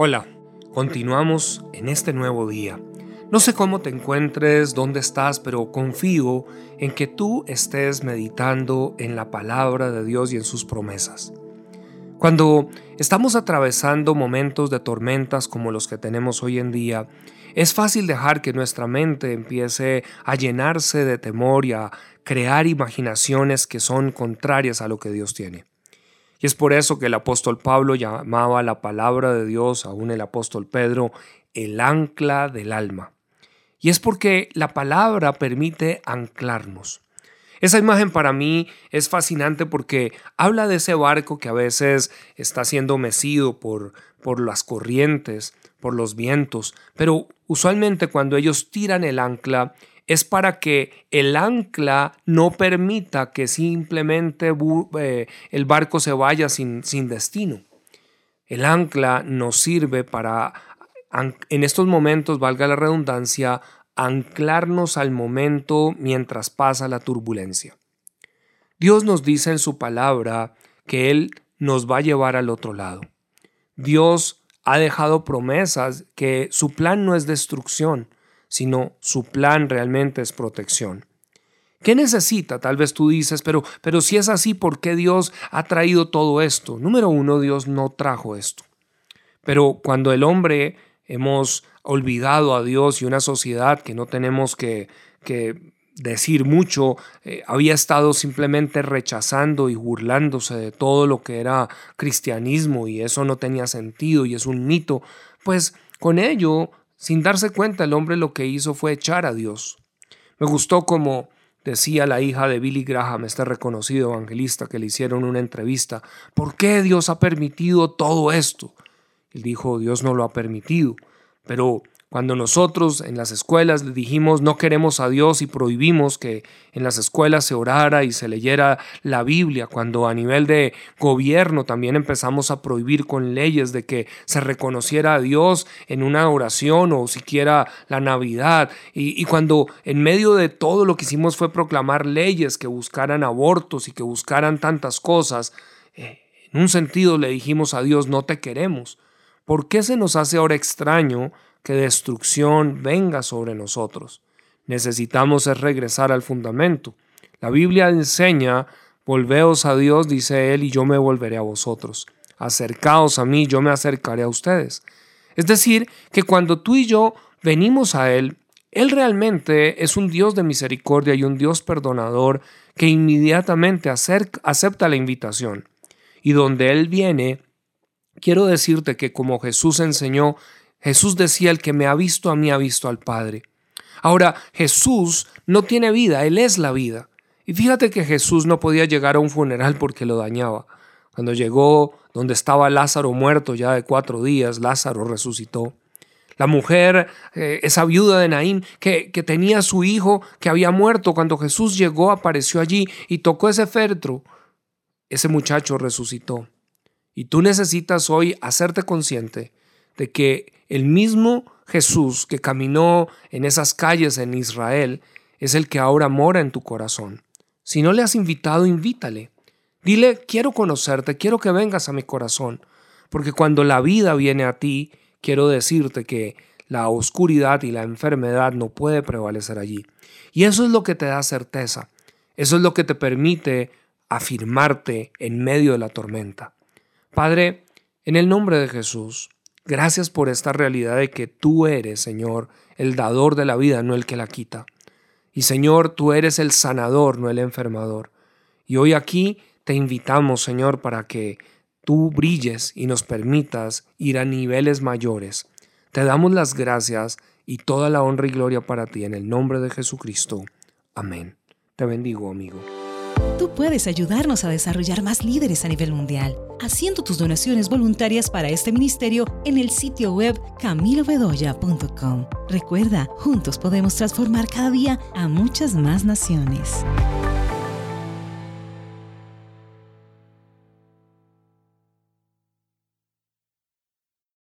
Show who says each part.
Speaker 1: Hola, continuamos en este nuevo día. No sé cómo te encuentres, dónde estás, pero confío en que tú estés meditando en la palabra de Dios y en sus promesas. Cuando estamos atravesando momentos de tormentas como los que tenemos hoy en día, es fácil dejar que nuestra mente empiece a llenarse de temor y a crear imaginaciones que son contrarias a lo que Dios tiene. Y es por eso que el apóstol Pablo llamaba la palabra de Dios, aún el apóstol Pedro, el ancla del alma. Y es porque la palabra permite anclarnos. Esa imagen para mí es fascinante porque habla de ese barco que a veces está siendo mecido por, por las corrientes, por los vientos, pero usualmente cuando ellos tiran el ancla es para que el ancla no permita que simplemente eh, el barco se vaya sin, sin destino. El ancla nos sirve para, en estos momentos, valga la redundancia, anclarnos al momento mientras pasa la turbulencia. Dios nos dice en su palabra que Él nos va a llevar al otro lado. Dios ha dejado promesas que su plan no es destrucción, sino su plan realmente es protección. ¿Qué necesita? Tal vez tú dices, pero, pero si es así, ¿por qué Dios ha traído todo esto? Número uno, Dios no trajo esto. Pero cuando el hombre hemos olvidado a Dios y una sociedad que no tenemos que, que decir mucho, eh, había estado simplemente rechazando y burlándose de todo lo que era cristianismo y eso no tenía sentido y es un mito, pues con ello sin darse cuenta, el hombre lo que hizo fue echar a Dios. Me gustó como decía la hija de Billy Graham, este reconocido evangelista que le hicieron una entrevista, ¿por qué Dios ha permitido todo esto? Él dijo, Dios no lo ha permitido, pero cuando nosotros en las escuelas le dijimos no queremos a Dios y prohibimos que en las escuelas se orara y se leyera la Biblia, cuando a nivel de gobierno también empezamos a prohibir con leyes de que se reconociera a Dios en una oración o siquiera la Navidad, y, cuando en medio de todo lo que hicimos fue proclamar leyes que buscaran abortos y que buscaran tantas cosas, eh, en un sentido le dijimos a Dios no te queremos. ¿Por qué se nos hace ahora extraño? Que destrucción venga sobre nosotros. Necesitamos es regresar al fundamento. La Biblia enseña, volveos a Dios, dice él, y yo me volveré a vosotros. Acercaos a mí, yo me acercaré a ustedes. Es decir, que cuando tú y yo venimos a Él, Él realmente es un Dios de misericordia y un Dios perdonador que inmediatamente acepta la invitación. Y donde Él viene, quiero decirte que como Jesús enseñó, Jesús decía, el que me ha visto a mí ha visto al Padre. Ahora, Jesús no tiene vida, Él es la vida. Y fíjate que Jesús no podía llegar a un funeral porque lo dañaba. Cuando llegó donde estaba Lázaro muerto ya de cuatro días, Lázaro resucitó. La mujer, eh, esa viuda de Naín, que, que tenía su hijo que había muerto, cuando Jesús llegó, apareció allí y tocó ese féretro. Ese muchacho resucitó. Y tú necesitas hoy hacerte consciente de que el mismo Jesús que caminó en esas calles en Israel es el que ahora mora en tu corazón. Si no le has invitado, invítale. Dile, quiero conocerte, quiero que vengas a mi corazón, porque cuando la vida viene a ti, quiero decirte que la oscuridad y la enfermedad no puede prevalecer allí. Y eso es lo que te da certeza, eso es lo que te permite afirmarte en medio de la tormenta. Padre, en el nombre de Jesús, Gracias por esta realidad de que tú eres, Señor, el dador de la vida, no el que la quita. Y Señor, tú eres el sanador, no el enfermador. Y hoy aquí te invitamos, Señor, para que tú brilles y nos permitas ir a niveles mayores. Te damos las gracias y toda la honra y gloria para ti en el nombre de Jesucristo. Amén. Te bendigo, amigo.
Speaker 2: Tú puedes ayudarnos a desarrollar más líderes a nivel mundial, haciendo tus donaciones voluntarias para este ministerio en el sitio web camilobedoya.com. Recuerda, juntos podemos transformar cada día a muchas más naciones.